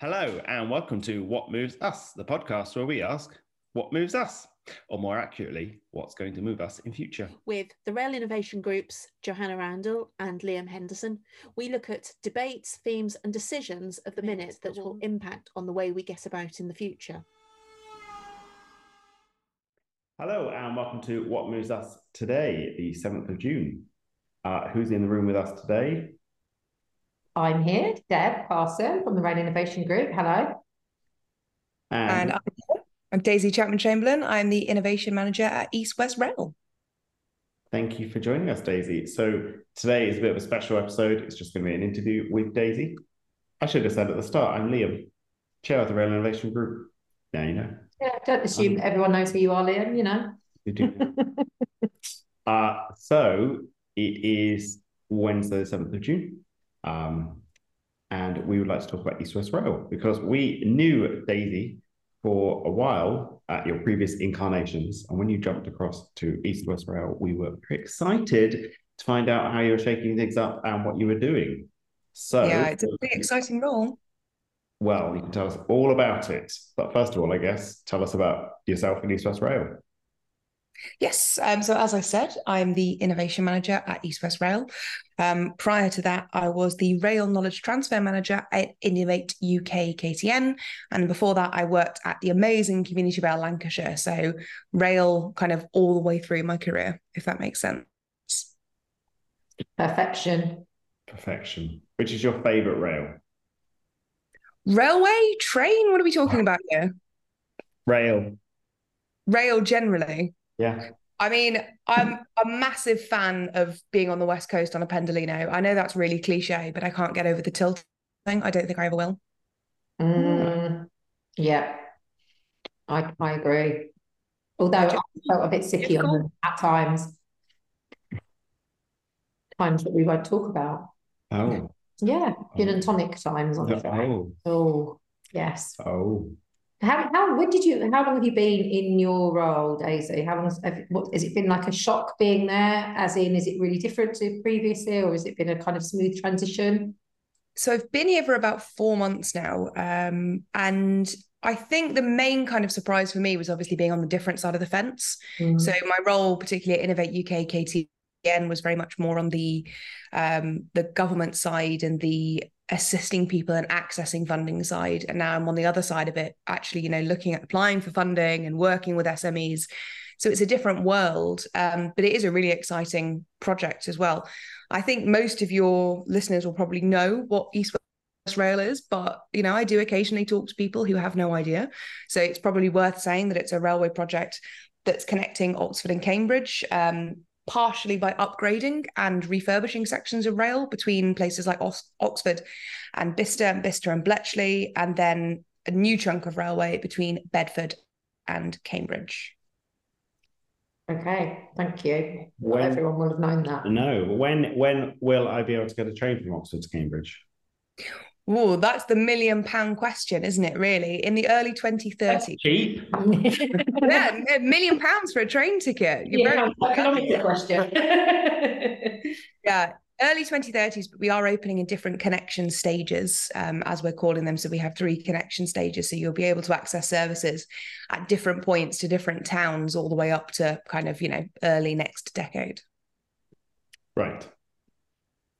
Hello, and welcome to What Moves Us, the podcast where we ask what moves us, or more accurately, what's going to move us in future. With the Rail Innovation Group's Johanna Randall and Liam Henderson, we look at debates, themes, and decisions of the minute that will impact on the way we get about in the future. Hello, and welcome to What Moves Us today, the 7th of June. Uh, who's in the room with us today? I'm here, Deb Carson from the Rail Innovation Group. Hello. And, and I'm, I'm Daisy Chapman Chamberlain. I'm the Innovation Manager at East West Rail. Thank you for joining us, Daisy. So today is a bit of a special episode. It's just going to be an interview with Daisy. I should have said at the start, I'm Liam, Chair of the Rail Innovation Group. Now you know. Yeah, don't assume um, everyone knows who you are, Liam, you know. You do. uh, so it is Wednesday, the 7th of June. Um, and we would like to talk about East West Rail because we knew Daisy for a while at your previous incarnations. And when you jumped across to East West Rail, we were excited to find out how you were shaking things up and what you were doing. So, yeah, it's a pretty exciting role. Well, you can tell us all about it. But first of all, I guess, tell us about yourself and East West Rail. Yes. Um, so, as I said, I'm the innovation manager at East West Rail. Um, prior to that, I was the rail knowledge transfer manager at Innovate UK KTN. And before that, I worked at the amazing Community Rail Lancashire. So, rail kind of all the way through my career, if that makes sense. Perfection. Perfection. Which is your favorite rail? Railway, train? What are we talking about here? Rail. Rail generally. Yeah. I mean, I'm a massive fan of being on the West Coast on a Pendolino. I know that's really cliche, but I can't get over the tilt thing. I don't think I ever will. Mm, yeah, I I agree. Although I felt a bit sicky on them at times. Times that we won't talk about. Oh. Yeah, gin and tonic times on the train. Oh. oh, yes. Oh. How how when did you how long have you been in your role, Daisy? How long has, have, what has it been like a shock being there? As in, is it really different to previously, or has it been a kind of smooth transition? So I've been here for about four months now, um, and I think the main kind of surprise for me was obviously being on the different side of the fence. Mm. So my role, particularly at Innovate UK KTN, was very much more on the um, the government side and the assisting people and accessing funding side. And now i'm on the other side of it actually you know looking at applying for funding and working with smes so it's a different world um, but it is a really exciting project as well. I think most of your listeners will probably know what east west rail is but you know i do occasionally talk to people who have no idea. So it's probably worth saying that it's a railway project that's connecting oxford and cambridge. Um, partially by upgrading and refurbishing sections of rail between places like Oxford and Bicester and Bicester and Bletchley, and then a new chunk of railway between Bedford and Cambridge. Okay, thank you. When, Not everyone will have known that. No, when when will I be able to get a train from Oxford to Cambridge? Oh, that's the million pound question, isn't it? Really, in the early 2030s. cheap. yeah, a million pounds for a train ticket. You're yeah, economic question. yeah, early 2030s, but we are opening in different connection stages, um, as we're calling them. So we have three connection stages. So you'll be able to access services at different points to different towns, all the way up to kind of you know early next decade. Right.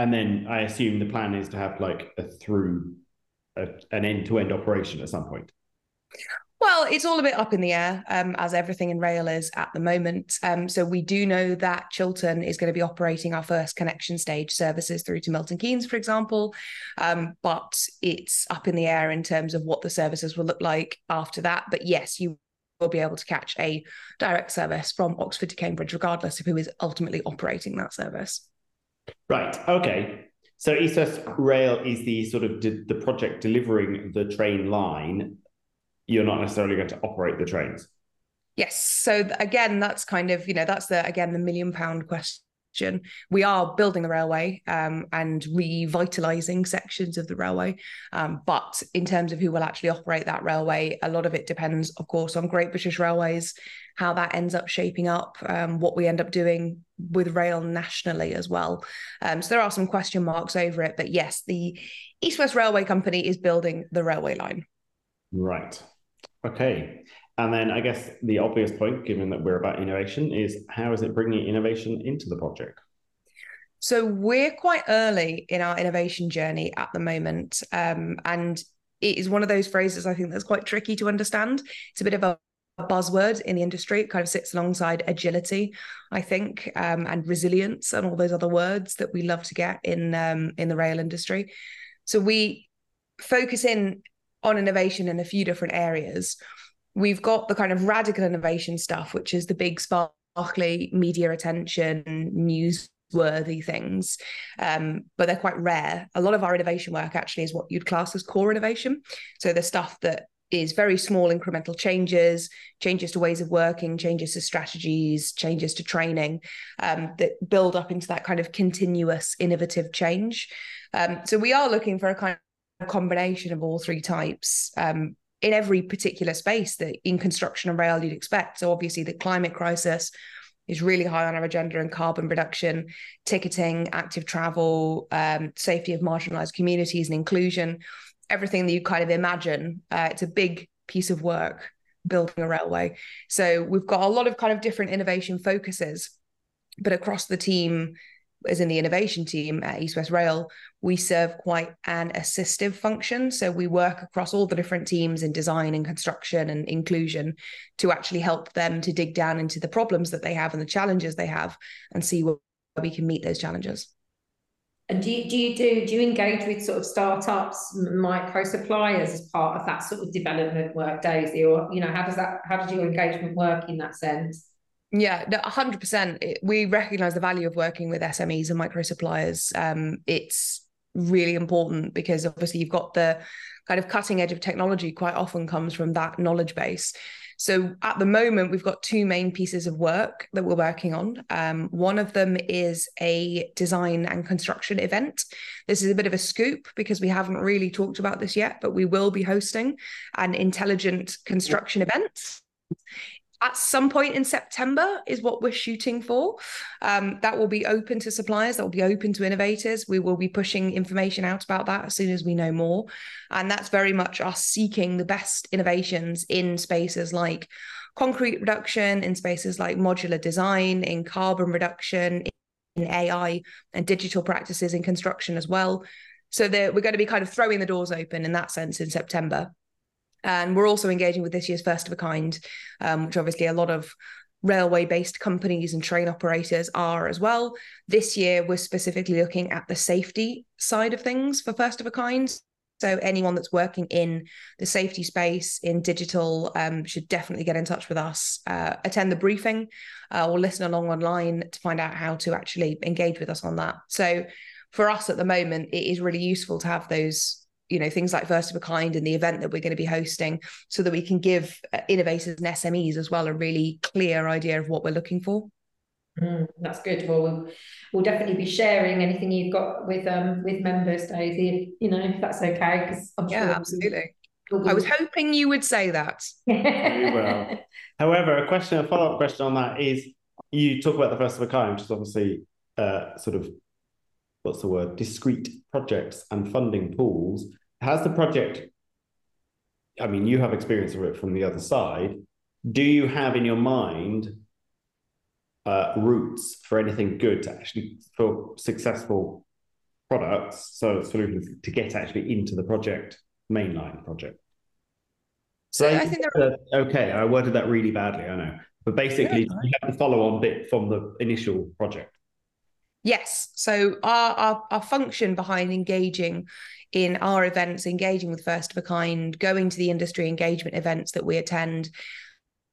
And then I assume the plan is to have like a through a, an end to end operation at some point. Well, it's all a bit up in the air, um, as everything in rail is at the moment. Um, so we do know that Chiltern is going to be operating our first connection stage services through to Milton Keynes, for example. Um, but it's up in the air in terms of what the services will look like after that. But yes, you will be able to catch a direct service from Oxford to Cambridge, regardless of who is ultimately operating that service. Right. Okay. So East Rail is the sort of de- the project delivering the train line. You're not necessarily going to operate the trains. Yes. So again, that's kind of you know that's the again the million pound question we are building the railway um, and revitalizing sections of the railway. Um, but in terms of who will actually operate that railway, a lot of it depends, of course, on Great British Railways, how that ends up shaping up, um, what we end up doing with rail nationally as well. Um, so there are some question marks over it. But yes, the East West Railway Company is building the railway line. Right. Okay. And then I guess the obvious point, given that we're about innovation, is how is it bringing innovation into the project? So we're quite early in our innovation journey at the moment. Um, and it is one of those phrases I think that's quite tricky to understand. It's a bit of a buzzword in the industry. It kind of sits alongside agility, I think, um, and resilience and all those other words that we love to get in um, in the rail industry. So we focus in on innovation in a few different areas we've got the kind of radical innovation stuff, which is the big sparkly media attention, newsworthy things, um, but they're quite rare. A lot of our innovation work actually is what you'd class as core innovation. So the stuff that is very small incremental changes, changes to ways of working, changes to strategies, changes to training um, that build up into that kind of continuous innovative change. Um, so we are looking for a kind of combination of all three types. Um, in every particular space that in construction and rail you'd expect. So obviously the climate crisis is really high on our agenda and carbon reduction, ticketing, active travel, um, safety of marginalized communities and inclusion, everything that you kind of imagine. Uh, it's a big piece of work building a railway. So we've got a lot of kind of different innovation focuses, but across the team, as in the innovation team at East West Rail, we serve quite an assistive function. So we work across all the different teams in design and construction and inclusion to actually help them to dig down into the problems that they have and the challenges they have and see where we can meet those challenges. And do you, do you do do you engage with sort of startups, micro suppliers as part of that sort of development work, Daisy? Or you know, how does that how does your engagement work in that sense? Yeah, no, 100%. We recognize the value of working with SMEs and micro suppliers. Um, it's really important because obviously you've got the kind of cutting edge of technology quite often comes from that knowledge base. So at the moment, we've got two main pieces of work that we're working on. Um, one of them is a design and construction event. This is a bit of a scoop because we haven't really talked about this yet, but we will be hosting an intelligent construction event at some point in September is what we're shooting for. Um, that will be open to suppliers, that will be open to innovators. We will be pushing information out about that as soon as we know more. And that's very much us seeking the best innovations in spaces like concrete reduction, in spaces like modular design, in carbon reduction, in AI and digital practices in construction as well. So we're going to be kind of throwing the doors open in that sense in September. And we're also engaging with this year's First of a Kind, um, which obviously a lot of railway based companies and train operators are as well. This year, we're specifically looking at the safety side of things for First of a Kind. So anyone that's working in the safety space in digital um, should definitely get in touch with us, uh, attend the briefing, uh, or listen along online to find out how to actually engage with us on that. So for us at the moment, it is really useful to have those you know things like first of a kind and the event that we're going to be hosting so that we can give uh, innovators and smes as well a really clear idea of what we're looking for. Mm, that's good. Well, well we'll definitely be sharing anything you've got with um with members daisy you know if that's okay because yeah sure absolutely. I was hoping you would say that. well. However, a question, a follow-up question on that is you talk about the first of a kind, which is obviously uh, sort of what's the word, discrete projects and funding pools has the project i mean you have experience of it from the other side. Do you have in your mind uh, routes for anything good to actually for successful products so solutions to get actually into the project mainline project? So I think are... okay I worded that really badly I know. But basically yeah, you have the follow on bit from the initial project Yes. So our, our, our function behind engaging in our events, engaging with first of a kind, going to the industry engagement events that we attend,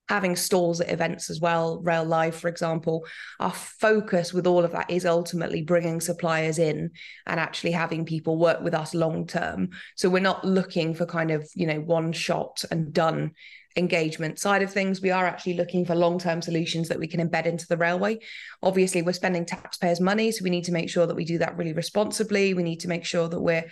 having stalls at events as well, Rail Live, for example. Our focus with all of that is ultimately bringing suppliers in and actually having people work with us long term. So we're not looking for kind of, you know, one shot and done engagement side of things, we are actually looking for long term solutions that we can embed into the railway. Obviously, we're spending taxpayers' money, so we need to make sure that we do that really responsibly. We need to make sure that we're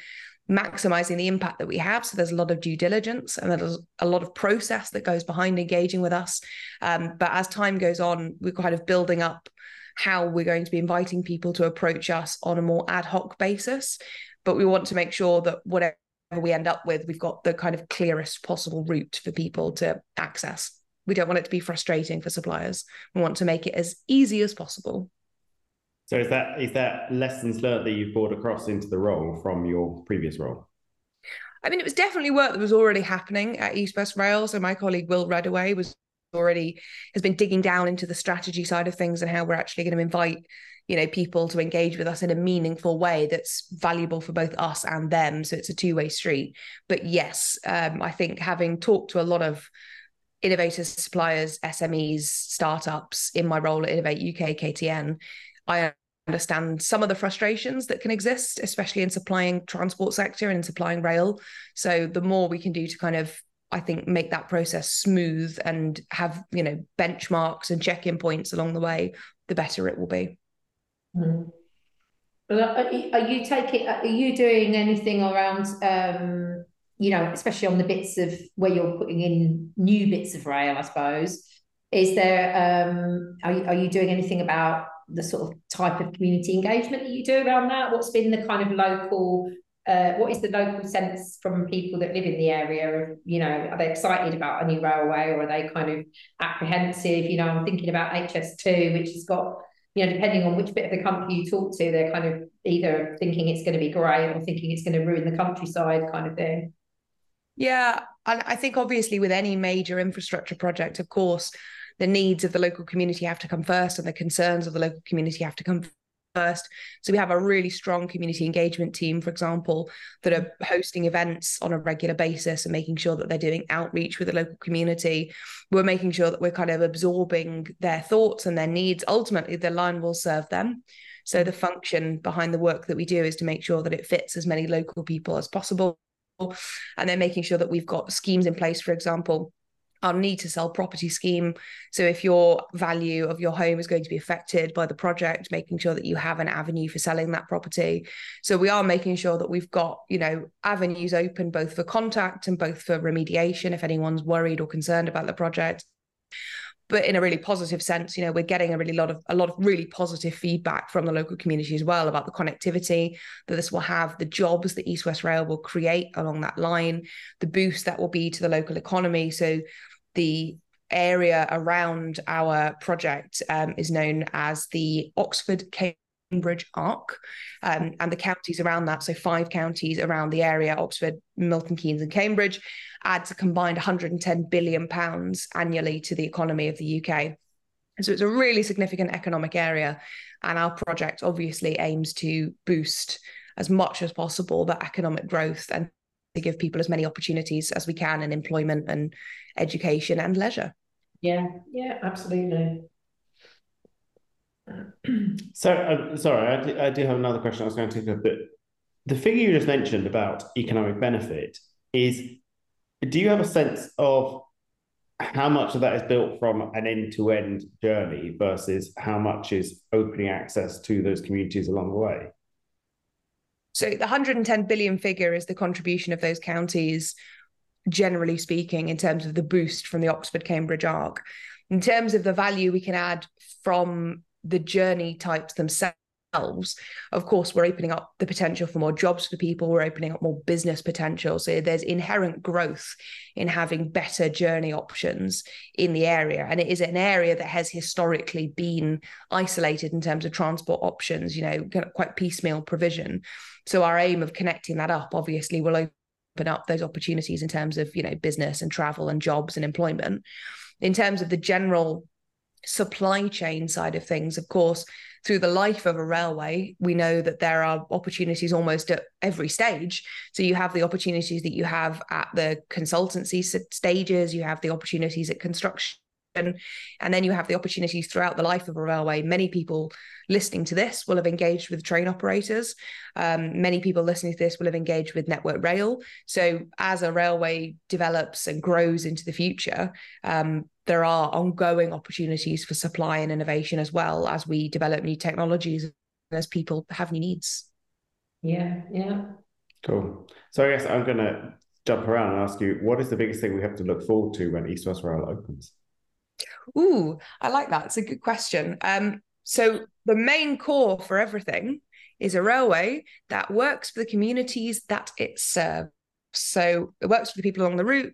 maximizing the impact that we have. So there's a lot of due diligence and there's a lot of process that goes behind engaging with us. Um, but as time goes on, we're kind of building up how we're going to be inviting people to approach us on a more ad hoc basis. But we want to make sure that whatever we end up with, we've got the kind of clearest possible route for people to access. We don't want it to be frustrating for suppliers. We want to make it as easy as possible. So is that is that lessons learned that you've brought across into the role from your previous role? I mean, it was definitely work that was already happening at East West Rail. So my colleague Will Redaway was already has been digging down into the strategy side of things and how we're actually going to invite you know people to engage with us in a meaningful way that's valuable for both us and them. So it's a two-way street. But yes um, i think having talked to a lot of innovators suppliers smes startups in my role at innovate uk ktn i understand some of the frustrations that can exist especially in supplying transport sector and in supplying rail. So the more we can do to kind of I think make that process smooth and have you know benchmarks and check-in points along the way, the better it will be. Mm. Are you taking? Are you doing anything around? Um, you know, especially on the bits of where you're putting in new bits of rail, I suppose. Is there? Um, are you, are you doing anything about the sort of type of community engagement that you do around that? What's been the kind of local? Uh, what is the local sense from people that live in the area? Of you know, are they excited about a new railway, or are they kind of apprehensive? You know, I'm thinking about HS2, which has got you know, depending on which bit of the country you talk to, they're kind of either thinking it's going to be great or thinking it's going to ruin the countryside kind of thing. Yeah. And I think obviously with any major infrastructure project, of course, the needs of the local community have to come first and the concerns of the local community have to come first. So we have a really strong community engagement team, for example, that are hosting events on a regular basis and making sure that they're doing outreach with the local community. We're making sure that we're kind of absorbing their thoughts and their needs. Ultimately, the line will serve them. So the function behind the work that we do is to make sure that it fits as many local people as possible. And then making sure that we've got schemes in place, for example, our need to sell property scheme. So if your value of your home is going to be affected by the project, making sure that you have an avenue for selling that property. So we are making sure that we've got, you know, avenues open both for contact and both for remediation if anyone's worried or concerned about the project but in a really positive sense you know we're getting a really lot of a lot of really positive feedback from the local community as well about the connectivity that this will have the jobs that east west rail will create along that line the boost that will be to the local economy so the area around our project um, is known as the Oxford Cambridge Arc, um, and the counties around that, so five counties around the area, Oxford, Milton Keynes, and Cambridge, adds a combined 110 billion pounds annually to the economy of the UK. So it's a really significant economic area, and our project obviously aims to boost as much as possible that economic growth and to give people as many opportunities as we can in employment and education and leisure. Yeah, yeah, absolutely. so, uh, sorry, I do, I do have another question I was going to take up. But the figure you just mentioned about economic benefit is do you have a sense of how much of that is built from an end to end journey versus how much is opening access to those communities along the way? So the 110 billion figure is the contribution of those counties, generally speaking, in terms of the boost from the Oxford Cambridge arc. In terms of the value we can add from the journey types themselves, of course, we're opening up the potential for more jobs for people. We're opening up more business potential. So there's inherent growth in having better journey options in the area. And it is an area that has historically been isolated in terms of transport options, you know, quite piecemeal provision. So our aim of connecting that up obviously will open up those opportunities in terms of, you know, business and travel and jobs and employment. In terms of the general supply chain side of things, of course, through the life of a railway, we know that there are opportunities almost at every stage. So you have the opportunities that you have at the consultancy stages, you have the opportunities at construction and then you have the opportunities throughout the life of a railway. Many people listening to this will have engaged with train operators. Um, many people listening to this will have engaged with Network Rail. So as a railway develops and grows into the future, um, there are ongoing opportunities for supply and innovation as well as we develop new technologies as people have new needs. Yeah, yeah. Cool. So I guess I'm going to jump around and ask you, what is the biggest thing we have to look forward to when East West Rail opens? Ooh, I like that. It's a good question. Um, so the main core for everything is a railway that works for the communities that it serves. So it works for the people along the route.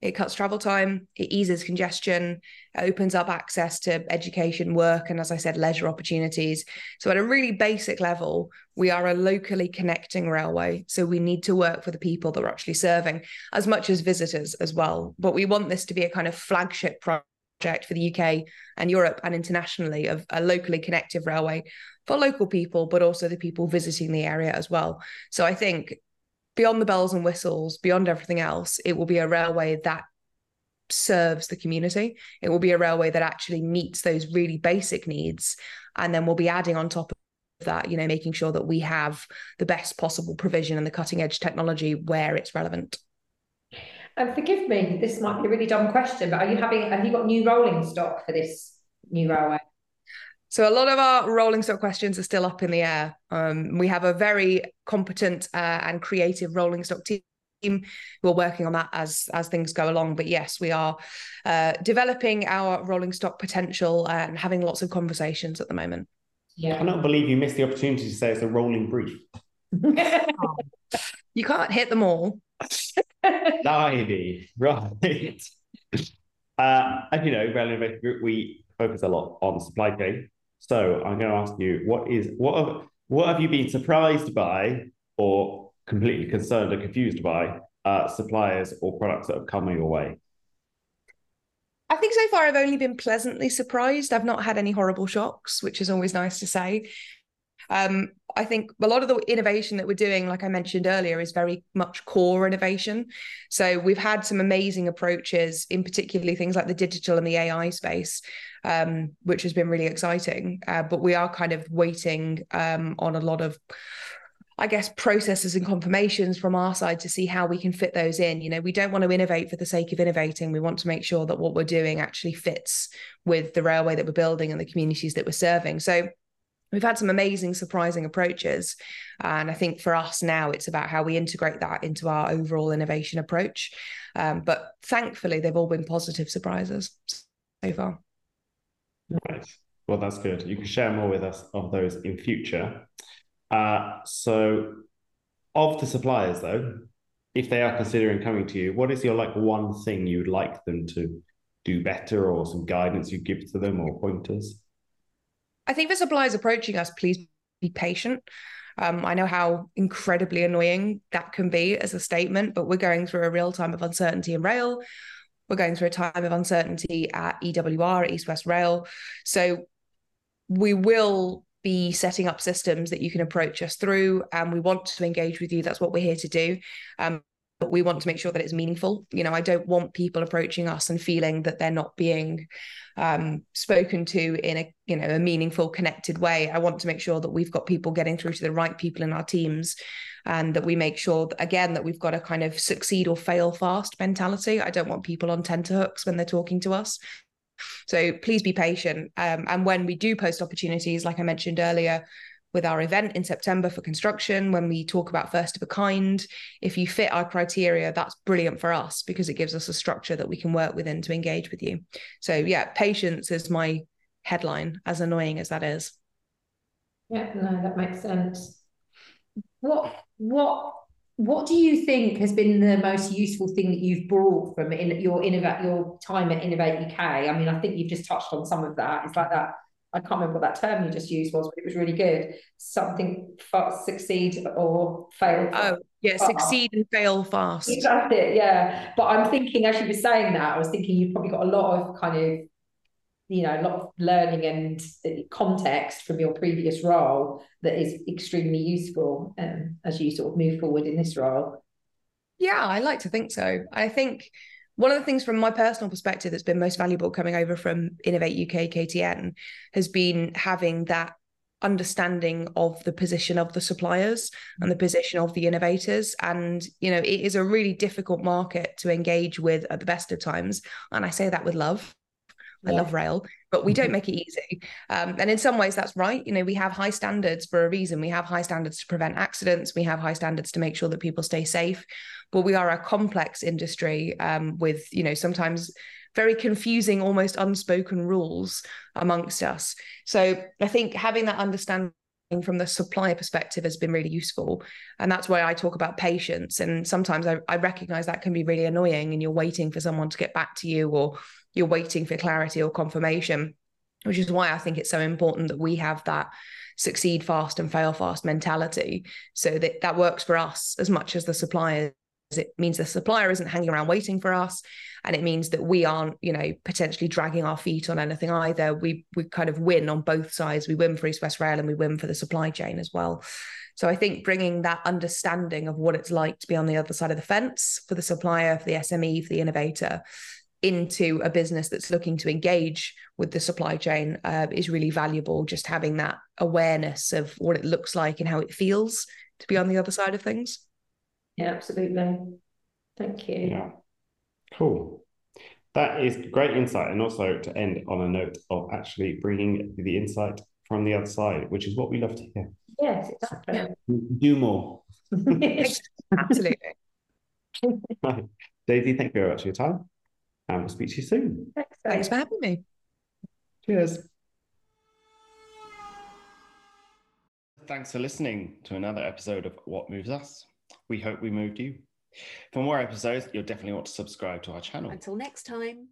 It cuts travel time, it eases congestion, it opens up access to education, work, and as I said, leisure opportunities. So, at a really basic level, we are a locally connecting railway. So, we need to work for the people that we're actually serving as much as visitors as well. But we want this to be a kind of flagship project project for the UK and Europe and internationally of a locally connective railway for local people, but also the people visiting the area as well. So I think beyond the bells and whistles, beyond everything else, it will be a railway that serves the community. It will be a railway that actually meets those really basic needs. And then we'll be adding on top of that, you know, making sure that we have the best possible provision and the cutting edge technology where it's relevant. And forgive me, this might be a really dumb question, but are you having have you got new rolling stock for this new railway? So a lot of our rolling stock questions are still up in the air. Um, we have a very competent uh, and creative rolling stock team who are working on that as as things go along. But yes, we are uh, developing our rolling stock potential and having lots of conversations at the moment. Yeah, I cannot believe you missed the opportunity to say it's a rolling brief. you can't hit them all. Ivy, right. Uh, as you know, Rail Innovation Group, we focus a lot on supply chain. So I'm going to ask you, what is what have what have you been surprised by, or completely concerned or confused by uh, suppliers or products that have come your way? I think so far I've only been pleasantly surprised. I've not had any horrible shocks, which is always nice to say. Um, I think a lot of the innovation that we're doing, like I mentioned earlier, is very much core innovation. So we've had some amazing approaches, in particularly things like the digital and the AI space, um, which has been really exciting. Uh, but we are kind of waiting um, on a lot of I guess processes and confirmations from our side to see how we can fit those in. You know, we don't want to innovate for the sake of innovating. We want to make sure that what we're doing actually fits with the railway that we're building and the communities that we're serving. So we've had some amazing surprising approaches. And i think for us now it's about how we integrate that into our overall innovation approach. Um, but thankfully they've all been positive surprises so far. Right well that's good. You can share more with us of those in future. Uh, so of the suppliers though if they are considering coming to you what is your like one thing you'd like them to do better or some guidance you give to them or pointers I think for suppliers approaching us, please be patient. Um, I know how incredibly annoying that can be as a statement, but we're going through a real time of uncertainty in rail. We're going through a time of uncertainty at EWR, at East West Rail. So we will be setting up systems that you can approach us through, and we want to engage with you. That's what we're here to do. Um, we want to make sure that it's meaningful. You know, I don't want people approaching us and feeling that they're not being um, spoken to in a you know a meaningful, connected way. I want to make sure that we've got people getting through to the right people in our teams, and that we make sure that, again that we've got a kind of succeed or fail fast mentality. I don't want people on tenterhooks when they're talking to us. So please be patient. Um, and when we do post opportunities, like I mentioned earlier, with our event in September for construction, when we talk about first of a kind, if you fit our criteria, that's brilliant for us because it gives us a structure that we can work within to engage with you. So, yeah, patience is my headline, as annoying as that is. Yeah, no, that makes sense. What, what, what do you think has been the most useful thing that you've brought from in your innovate your time at Innovate UK? I mean, I think you've just touched on some of that. It's like that I can't remember what that term you just used was, but it was really good. Something fast, succeed or fail. Oh, yeah, fast. succeed and fail fast. That's it, yeah. But I'm thinking, as you were saying that, I was thinking you've probably got a lot of kind of, you know, a lot of learning and context from your previous role that is extremely useful um, as you sort of move forward in this role. Yeah, I like to think so. I think one of the things from my personal perspective that's been most valuable coming over from Innovate UK KTN has been having that understanding of the position of the suppliers and the position of the innovators. And you know it is a really difficult market to engage with at the best of times. And i say that with love. Yeah. i love rail but we don't mm-hmm. make it easy um, and in some ways that's right you know we have high standards for a reason we have high standards to prevent accidents we have high standards to make sure that people stay safe but we are a complex industry um, with you know sometimes very confusing, almost unspoken rules amongst us. So I think having that understanding from the supplier perspective has been really useful. And that's why I talk about patience. And sometimes I, I recognize that can be really annoying and you're waiting for someone to get back to you or you're waiting for clarity or confirmation, which is why I think it's so important that we have that succeed fast and fail fast mentality so that that works for us as much as the suppliers. It means the supplier isn't hanging around waiting for us and it means that we aren't you know potentially dragging our feet on anything either. We we kind of win on both sides. We win for east west rail and we win for the supply chain as well. So i think bringing that understanding of what it's like to be on the other side of the fence for the supplier for the sme for the innovator into a business that's looking to engage with the supply chain uh, is really valuable just having that awareness of what it looks like and how it feels to be on the other side of things yeah, absolutely. Thank you. Yeah. Cool. That is great insight. And also to end on a note of actually bringing the insight from the other side, which is what we love to hear. Yes, exactly. Yeah. Do more. Absolutely. right. Daisy, thank you very much for your time. And we'll speak to you soon. Thanks, Thanks for having me. Cheers. Thanks for listening to another episode of What Moves Us. We hope we moved you. For more episodes, you'll definitely want to subscribe to our channel. Until next time.